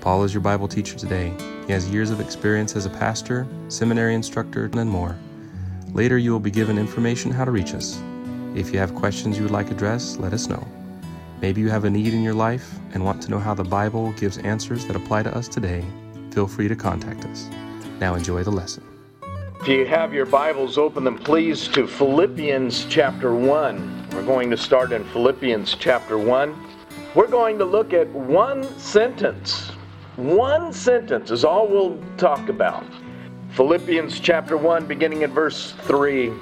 Paul is your Bible teacher today. He has years of experience as a pastor, seminary instructor, and more. Later, you will be given information how to reach us. If you have questions you would like addressed, let us know. Maybe you have a need in your life and want to know how the Bible gives answers that apply to us today. Feel free to contact us. Now, enjoy the lesson. If you have your Bibles, open them please to Philippians chapter 1. We're going to start in Philippians chapter 1. We're going to look at one sentence. One sentence is all we'll talk about. Philippians chapter 1, beginning at verse 3.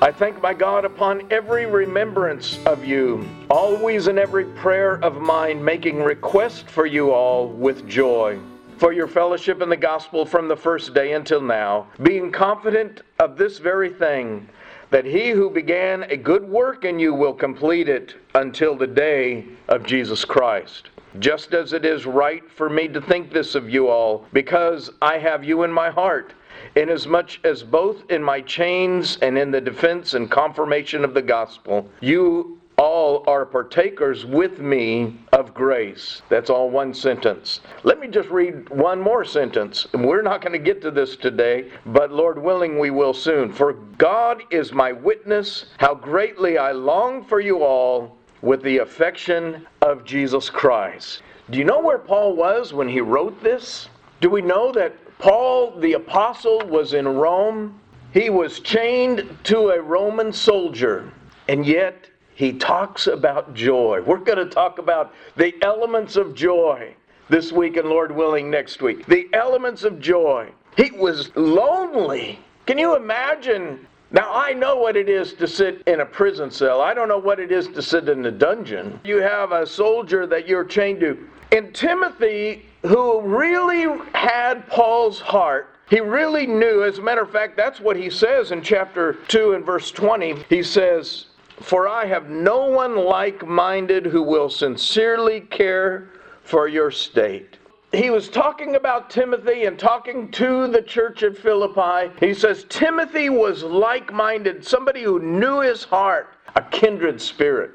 I thank my God upon every remembrance of you, always in every prayer of mine, making request for you all with joy, for your fellowship in the gospel from the first day until now, being confident of this very thing that he who began a good work in you will complete it until the day of Jesus Christ. Just as it is right for me to think this of you all, because I have you in my heart, inasmuch as both in my chains and in the defense and confirmation of the gospel, you all are partakers with me of grace. That's all one sentence. Let me just read one more sentence. We're not going to get to this today, but Lord willing, we will soon. For God is my witness, how greatly I long for you all with the affection of Jesus Christ. Do you know where Paul was when he wrote this? Do we know that Paul the apostle was in Rome? He was chained to a Roman soldier, and yet he talks about joy. We're going to talk about the elements of joy this week and Lord willing next week. The elements of joy. He was lonely. Can you imagine? Now, I know what it is to sit in a prison cell. I don't know what it is to sit in a dungeon. You have a soldier that you're chained to. And Timothy, who really had Paul's heart, he really knew, as a matter of fact, that's what he says in chapter 2 and verse 20. He says, for I have no one like minded who will sincerely care for your state. He was talking about Timothy and talking to the church at Philippi. He says Timothy was like minded, somebody who knew his heart, a kindred spirit.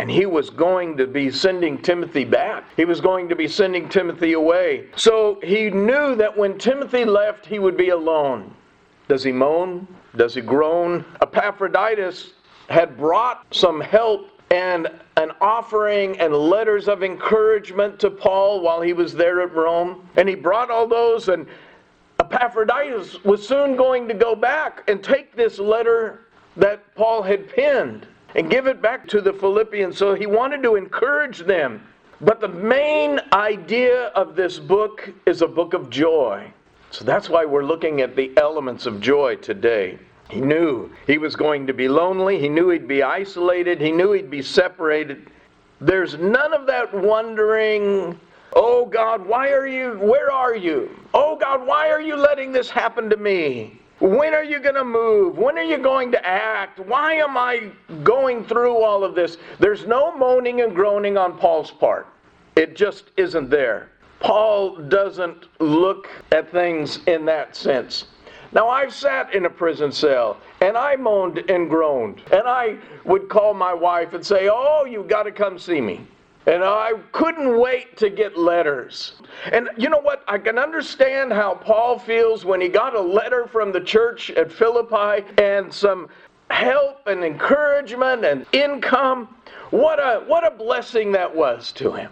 And he was going to be sending Timothy back. He was going to be sending Timothy away. So he knew that when Timothy left, he would be alone. Does he moan? Does he groan? Epaphroditus had brought some help and an offering and letters of encouragement to Paul while he was there at Rome. And he brought all those, and Epaphroditus was soon going to go back and take this letter that Paul had penned and give it back to the Philippians. So he wanted to encourage them. But the main idea of this book is a book of joy. So that's why we're looking at the elements of joy today. He knew he was going to be lonely. He knew he'd be isolated. He knew he'd be separated. There's none of that wondering, oh God, why are you, where are you? Oh God, why are you letting this happen to me? When are you going to move? When are you going to act? Why am I going through all of this? There's no moaning and groaning on Paul's part. It just isn't there. Paul doesn't look at things in that sense. Now, I've sat in a prison cell and I moaned and groaned. And I would call my wife and say, Oh, you've got to come see me. And I couldn't wait to get letters. And you know what? I can understand how Paul feels when he got a letter from the church at Philippi and some help and encouragement and income. What a, what a blessing that was to him.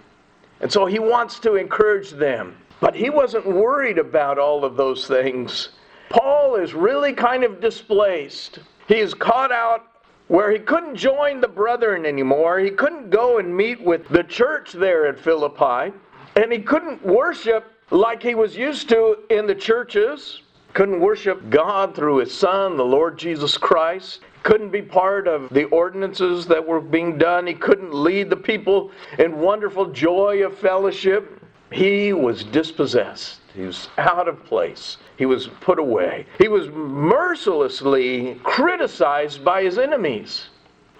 And so he wants to encourage them. But he wasn't worried about all of those things. Paul is really kind of displaced. He's caught out where he couldn't join the brethren anymore. He couldn't go and meet with the church there at Philippi. And he couldn't worship like he was used to in the churches. Couldn't worship God through his Son, the Lord Jesus Christ. Couldn't be part of the ordinances that were being done. He couldn't lead the people in wonderful joy of fellowship. He was dispossessed. He was out of place. He was put away. He was mercilessly criticized by his enemies.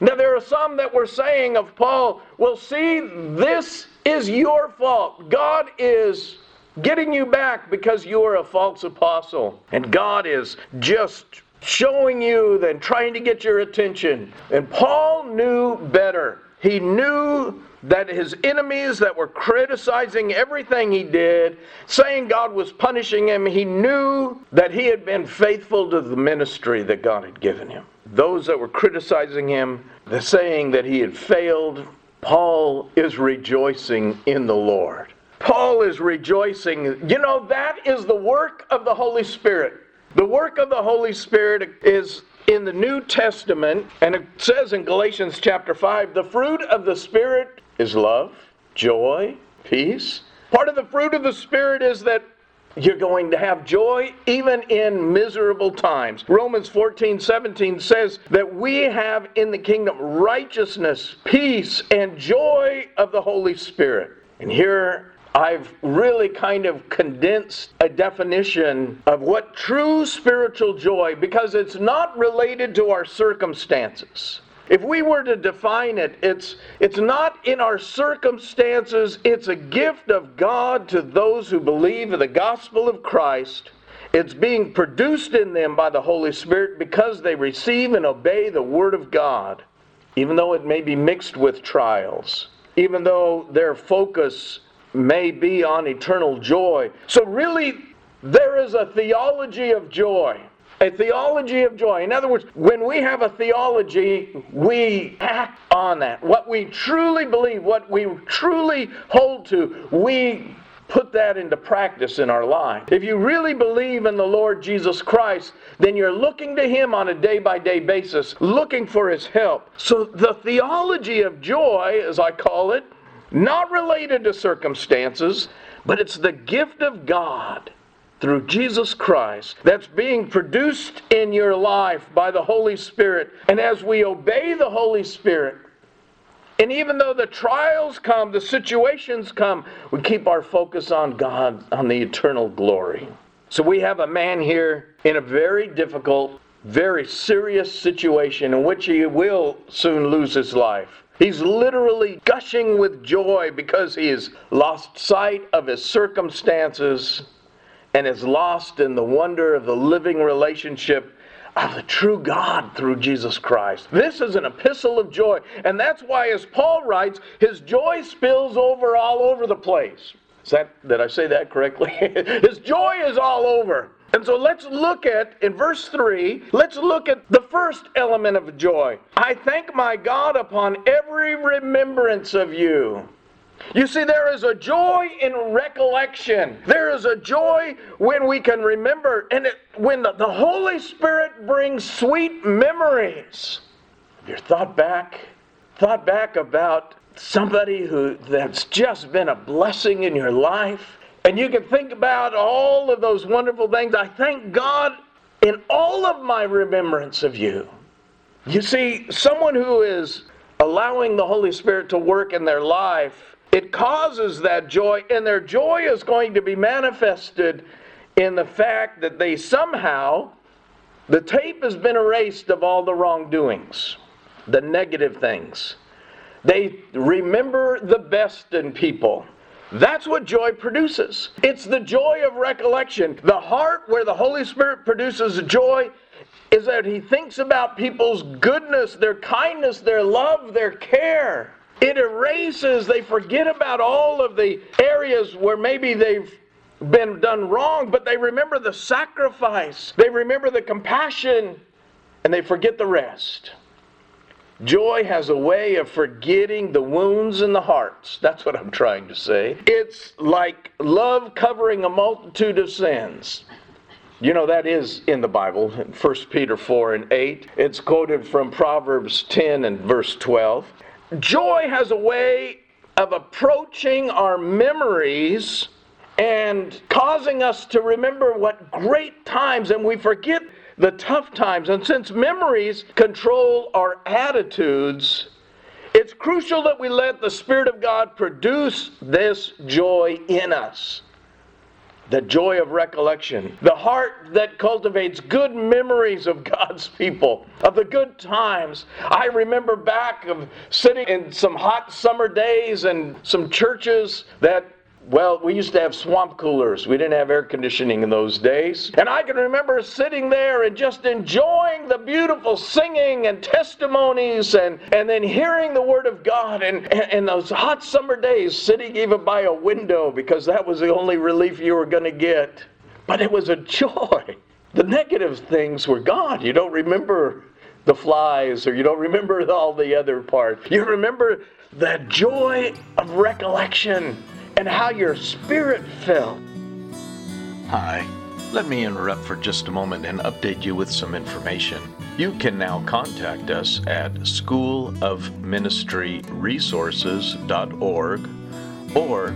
Now, there are some that were saying of Paul, well, see, this is your fault. God is getting you back because you are a false apostle. And God is just showing you, then trying to get your attention. And Paul knew better. He knew that his enemies that were criticizing everything he did, saying God was punishing him, he knew that he had been faithful to the ministry that God had given him. Those that were criticizing him, the saying that he had failed, Paul is rejoicing in the Lord. Paul is rejoicing. You know, that is the work of the Holy Spirit. The work of the Holy Spirit is in the New Testament, and it says in Galatians chapter 5 the fruit of the Spirit is love, joy, peace. Part of the fruit of the Spirit is that you're going to have joy even in miserable times. Romans 14 17 says that we have in the kingdom righteousness, peace, and joy of the Holy Spirit. And here I've really kind of condensed a definition of what true spiritual joy, because it's not related to our circumstances. If we were to define it, it's, it's not in our circumstances, it's a gift of God to those who believe in the gospel of Christ. It's being produced in them by the Holy Spirit because they receive and obey the Word of God, even though it may be mixed with trials, even though their focus may be on eternal joy. So, really, there is a theology of joy. A theology of joy. In other words, when we have a theology, we act on that. What we truly believe, what we truly hold to, we put that into practice in our life. If you really believe in the Lord Jesus Christ, then you're looking to Him on a day by day basis, looking for His help. So the theology of joy, as I call it, not related to circumstances, but it's the gift of God through Jesus Christ that's being produced in your life by the Holy Spirit. And as we obey the Holy Spirit, and even though the trials come, the situations come, we keep our focus on God, on the eternal glory. So we have a man here in a very difficult, very serious situation in which he will soon lose his life. He's literally gushing with joy because he has lost sight of his circumstances and is lost in the wonder of the living relationship of the true God through Jesus Christ. This is an epistle of joy. And that's why, as Paul writes, his joy spills over all over the place. Is that, did I say that correctly? his joy is all over. And so let's look at, in verse 3, let's look at the first element of joy. I thank my God upon every remembrance of you. You see, there is a joy in recollection. There is a joy when we can remember, and it, when the, the Holy Spirit brings sweet memories. You're thought back, thought back about somebody who that's just been a blessing in your life and you can think about all of those wonderful things. I thank God in all of my remembrance of you. You see, someone who is allowing the Holy Spirit to work in their life, it causes that joy, and their joy is going to be manifested in the fact that they somehow, the tape has been erased of all the wrongdoings, the negative things. They remember the best in people. That's what joy produces. It's the joy of recollection. The heart where the Holy Spirit produces joy is that He thinks about people's goodness, their kindness, their love, their care. It erases, they forget about all of the areas where maybe they've been done wrong, but they remember the sacrifice, they remember the compassion, and they forget the rest. Joy has a way of forgetting the wounds in the hearts. That's what I'm trying to say. It's like love covering a multitude of sins. You know, that is in the Bible, 1 Peter 4 and 8. It's quoted from Proverbs 10 and verse 12. Joy has a way of approaching our memories and causing us to remember what great times, and we forget the tough times. And since memories control our attitudes, it's crucial that we let the Spirit of God produce this joy in us. The joy of recollection, the heart that cultivates good memories of God's people, of the good times. I remember back of sitting in some hot summer days and some churches that well, we used to have swamp coolers. We didn't have air conditioning in those days. And I can remember sitting there and just enjoying the beautiful singing and testimonies and, and then hearing the Word of God. And, and, and those hot summer days, sitting even by a window because that was the only relief you were going to get. But it was a joy. The negative things were gone. You don't remember the flies or you don't remember all the other part. You remember the joy of recollection and how your spirit felt. Hi. Let me interrupt for just a moment and update you with some information. You can now contact us at schoolofministryresources.org or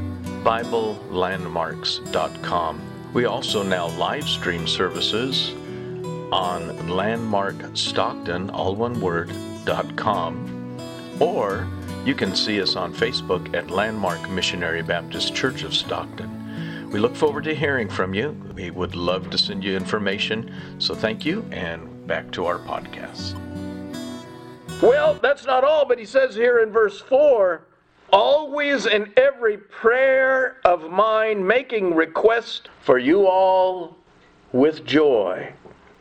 biblelandmarks.com. We also now live stream services on Landmark Stockton, all one word, .com, or you can see us on Facebook at Landmark Missionary Baptist Church of Stockton. We look forward to hearing from you. We would love to send you information. So thank you, and back to our podcast. Well, that's not all, but he says here in verse 4 always in every prayer of mine making request for you all with joy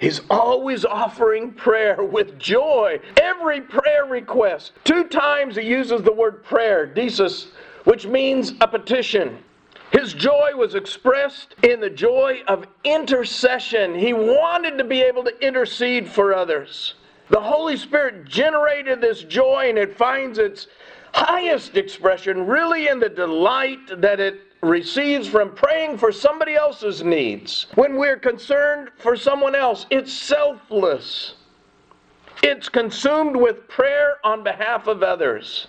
He's always offering prayer with joy. Every prayer request. Two times he uses the word prayer, desis, which means a petition. His joy was expressed in the joy of intercession. He wanted to be able to intercede for others. The Holy Spirit generated this joy, and it finds its highest expression really in the delight that it receives from praying for somebody else's needs. When we're concerned for someone else, it's selfless. It's consumed with prayer on behalf of others.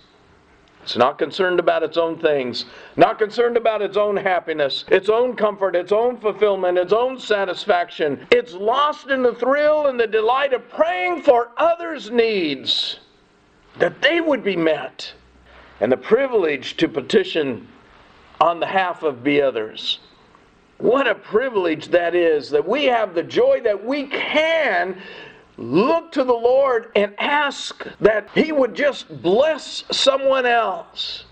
It's not concerned about its own things, not concerned about its own happiness, its own comfort, its own fulfillment, its own satisfaction. It's lost in the thrill and the delight of praying for others' needs, that they would be met, and the privilege to petition on behalf of the others. What a privilege that is that we have the joy that we can look to the Lord and ask that He would just bless someone else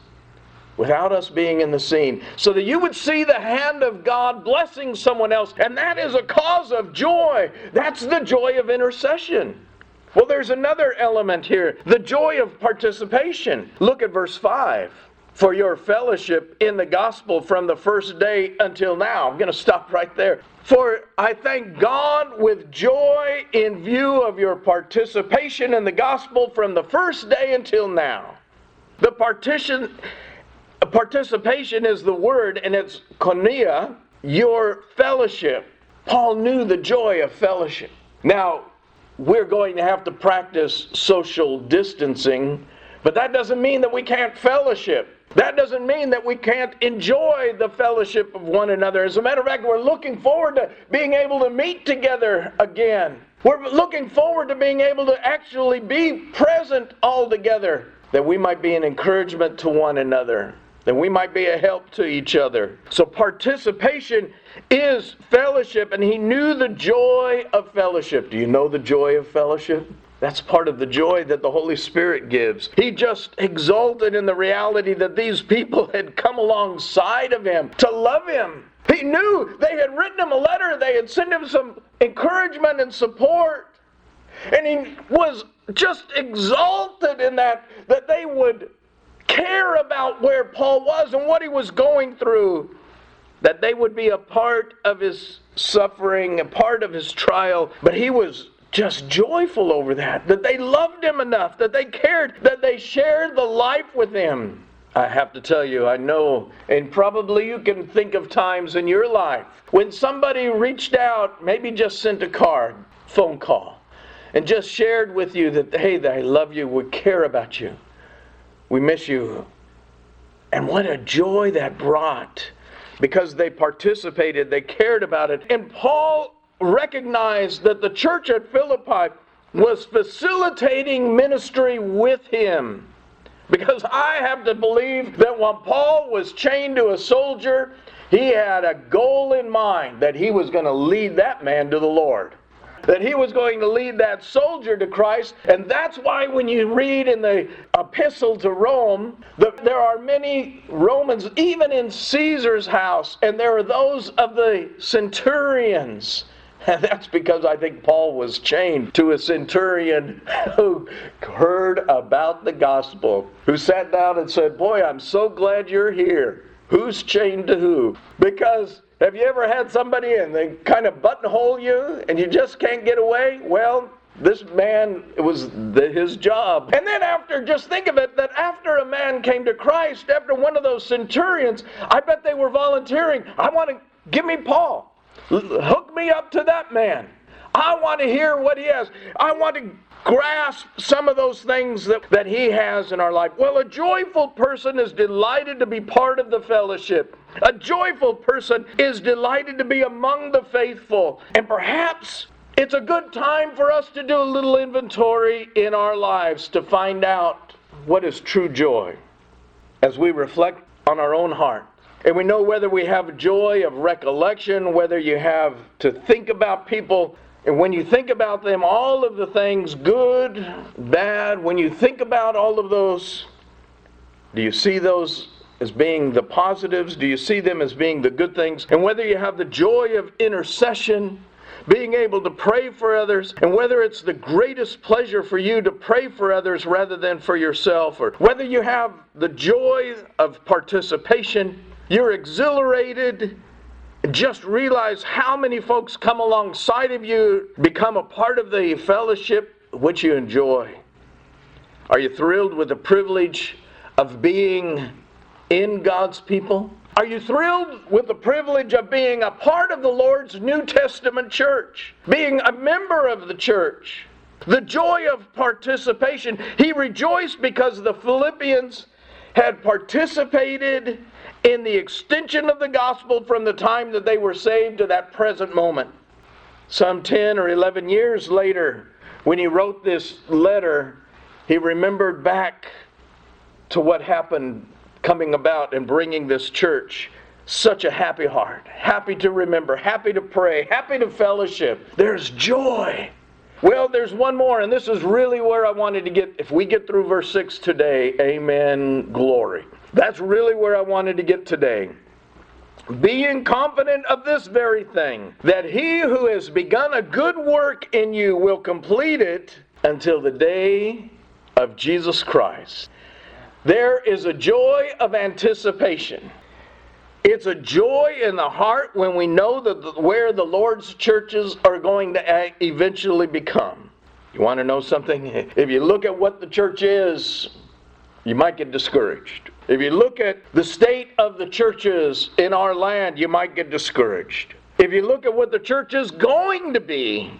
without us being in the scene, so that you would see the hand of God blessing someone else. And that is a cause of joy. That's the joy of intercession. Well, there's another element here the joy of participation. Look at verse 5 for your fellowship in the gospel from the first day until now. I'm going to stop right there. For I thank God with joy in view of your participation in the gospel from the first day until now. The partition, participation is the word, and it's koinonia, your fellowship. Paul knew the joy of fellowship. Now, we're going to have to practice social distancing, but that doesn't mean that we can't fellowship. That doesn't mean that we can't enjoy the fellowship of one another. As a matter of fact, we're looking forward to being able to meet together again. We're looking forward to being able to actually be present all together, that we might be an encouragement to one another, that we might be a help to each other. So, participation is fellowship, and he knew the joy of fellowship. Do you know the joy of fellowship? That's part of the joy that the Holy Spirit gives. He just exulted in the reality that these people had come alongside of him to love him. He knew they had written him a letter, they had sent him some encouragement and support. And he was just exalted in that, that they would care about where Paul was and what he was going through, that they would be a part of his suffering, a part of his trial. But he was just joyful over that, that they loved him enough, that they cared, that they shared the life with him. I have to tell you, I know, and probably you can think of times in your life when somebody reached out, maybe just sent a card, phone call, and just shared with you that, hey, they love you, we care about you, we miss you. And what a joy that brought because they participated, they cared about it. And Paul recognized that the church at Philippi was facilitating ministry with him. Because I have to believe that when Paul was chained to a soldier, he had a goal in mind that he was going to lead that man to the Lord. That he was going to lead that soldier to Christ. And that's why when you read in the epistle to Rome, that there are many Romans, even in Caesar's house, and there are those of the centurions. And that's because I think Paul was chained to a centurion who heard about the gospel, who sat down and said, Boy, I'm so glad you're here. Who's chained to who? Because have you ever had somebody and they kind of buttonhole you and you just can't get away? Well, this man, it was the, his job. And then after, just think of it, that after a man came to Christ, after one of those centurions, I bet they were volunteering. I want to, give me Paul. Hook me up to that man. I want to hear what he has. I want to grasp some of those things that, that he has in our life. Well, a joyful person is delighted to be part of the fellowship. A joyful person is delighted to be among the faithful. And perhaps it's a good time for us to do a little inventory in our lives to find out what is true joy as we reflect on our own heart. And we know whether we have joy of recollection, whether you have to think about people and when you think about them, all of the things, good, bad, when you think about all of those, do you see those as being the positives? Do you see them as being the good things? And whether you have the joy of intercession, being able to pray for others, and whether it's the greatest pleasure for you to pray for others rather than for yourself, or whether you have the joy of participation, you're exhilarated just realize how many folks come alongside of you, become a part of the fellowship which you enjoy. Are you thrilled with the privilege of being in God's people? Are you thrilled with the privilege of being a part of the Lord's New Testament church? Being a member of the church? The joy of participation. He rejoiced because the Philippians had participated in the extension of the gospel from the time that they were saved to that present moment. Some 10 or 11 years later, when he wrote this letter, he remembered back to what happened coming about and bringing this church. Such a happy heart, happy to remember, happy to pray, happy to fellowship. There's joy. Well, there's one more, and this is really where I wanted to get. If we get through verse 6 today, amen, glory. That's really where I wanted to get today. Being confident of this very thing, that he who has begun a good work in you will complete it until the day of Jesus Christ. There is a joy of anticipation. It's a joy in the heart when we know that where the Lord's churches are going to eventually become. You want to know something? If you look at what the church is, you might get discouraged. If you look at the state of the churches in our land, you might get discouraged. If you look at what the church is going to be,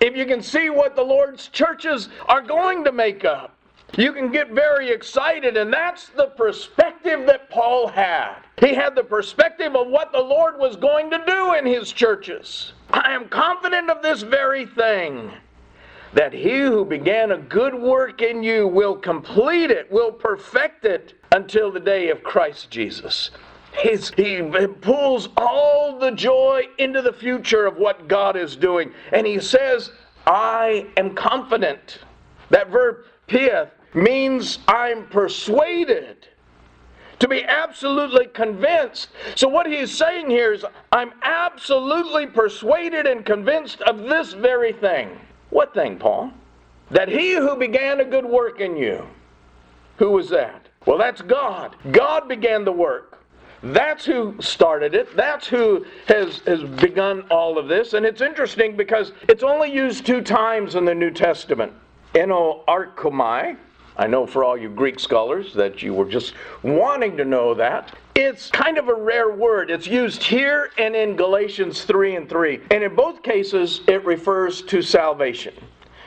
if you can see what the Lord's churches are going to make up, you can get very excited, and that's the perspective that Paul had. He had the perspective of what the Lord was going to do in his churches. I am confident of this very thing that he who began a good work in you will complete it, will perfect it until the day of Christ Jesus. He pulls all the joy into the future of what God is doing. And he says, I am confident. That verb, pieth, means I'm persuaded. To be absolutely convinced. So, what he's saying here is, I'm absolutely persuaded and convinced of this very thing. What thing, Paul? That he who began a good work in you. Who was that? Well, that's God. God began the work. That's who started it. That's who has, has begun all of this. And it's interesting because it's only used two times in the New Testament. Enarchomai. I know for all you Greek scholars that you were just wanting to know that. It's kind of a rare word. It's used here and in Galatians 3 and 3. And in both cases, it refers to salvation.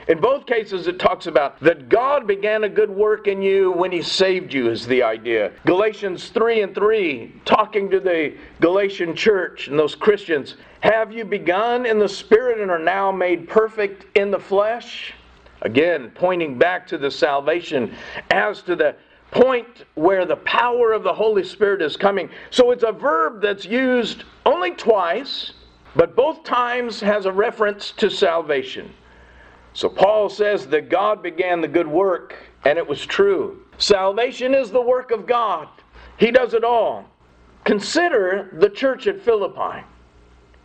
In both cases, it talks about that God began a good work in you when He saved you, is the idea. Galatians 3 and 3, talking to the Galatian church and those Christians, have you begun in the Spirit and are now made perfect in the flesh? Again, pointing back to the salvation as to the point where the power of the Holy Spirit is coming. So it's a verb that's used only twice, but both times has a reference to salvation. So Paul says that God began the good work, and it was true. Salvation is the work of God, He does it all. Consider the church at Philippi.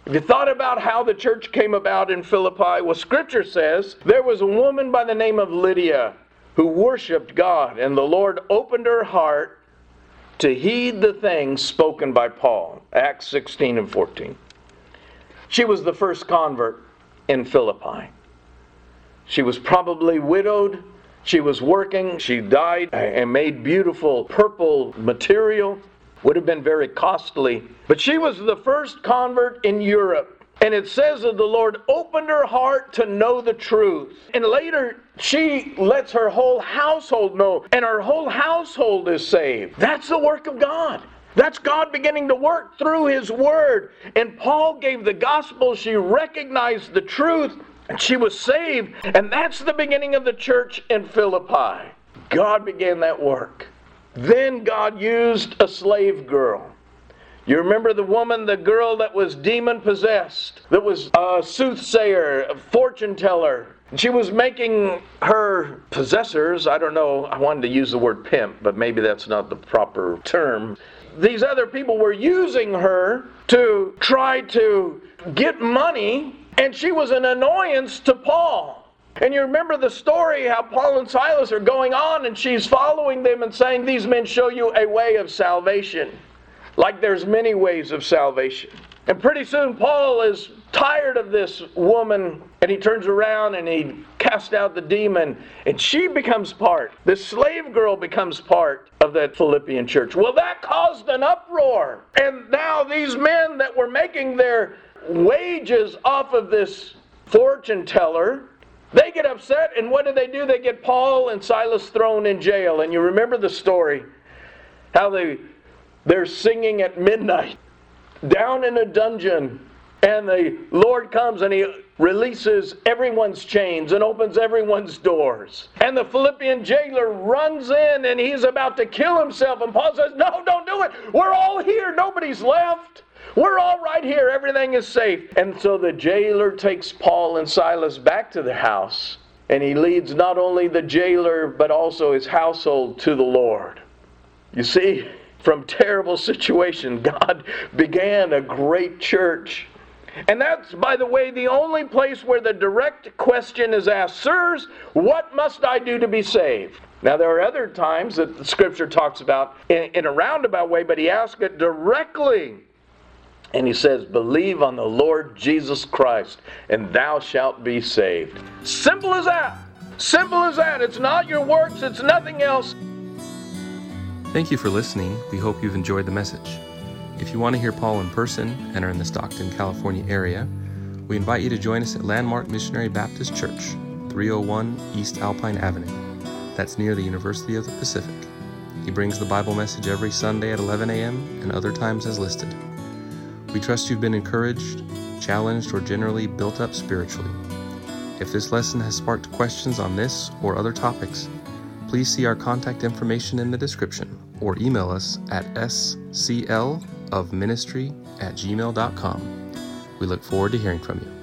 Have you thought about how the church came about in Philippi? Well, Scripture says there was a woman by the name of Lydia who worshiped God, and the Lord opened her heart to heed the things spoken by Paul. Acts 16 and 14. She was the first convert in Philippi. She was probably widowed. She was working. She dyed and made beautiful purple material. Would have been very costly. But she was the first convert in Europe. And it says that the Lord opened her heart to know the truth. And later, she lets her whole household know, and her whole household is saved. That's the work of God. That's God beginning to work through His Word. And Paul gave the gospel. She recognized the truth, and she was saved. And that's the beginning of the church in Philippi. God began that work. Then God used a slave girl. You remember the woman, the girl that was demon possessed, that was a soothsayer, a fortune teller. She was making her possessors, I don't know, I wanted to use the word pimp, but maybe that's not the proper term. These other people were using her to try to get money, and she was an annoyance to Paul. And you remember the story how Paul and Silas are going on, and she's following them and saying, These men show you a way of salvation like there's many ways of salvation. And pretty soon Paul is tired of this woman and he turns around and he casts out the demon and she becomes part. This slave girl becomes part of that Philippian church. Well, that caused an uproar. And now these men that were making their wages off of this fortune teller they get upset, and what do they do? They get Paul and Silas thrown in jail. And you remember the story how they they're singing at midnight down in a dungeon. And the Lord comes and He releases everyone's chains and opens everyone's doors. And the Philippian jailer runs in and he's about to kill himself. And Paul says, No, don't do it. We're all here. Nobody's left. We're all right here. Everything is safe. And so the jailer takes Paul and Silas back to the house. And he leads not only the jailer, but also his household to the Lord. You see, from terrible situation, God began a great church. And that's, by the way, the only place where the direct question is asked Sirs, what must I do to be saved? Now, there are other times that the scripture talks about in, a roundabout way, but he asks it directly. And he says, Believe on the Lord Jesus Christ, and thou shalt be saved. Simple as that. Simple as that. It's not your works, it's nothing else. Thank you for listening. We hope you've enjoyed the message. If you want to hear Paul in person and are in the Stockton, California area, we invite you to join us at Landmark Missionary Baptist Church, 301 East Alpine Avenue. That's near the University of the Pacific. He brings the Bible message every Sunday at 11 a.m. and other times as listed. We trust you've been encouraged, challenged, or generally built up spiritually. If this lesson has sparked questions on this or other topics, please see our contact information in the description or email us at sclofministry at gmail.com. We look forward to hearing from you.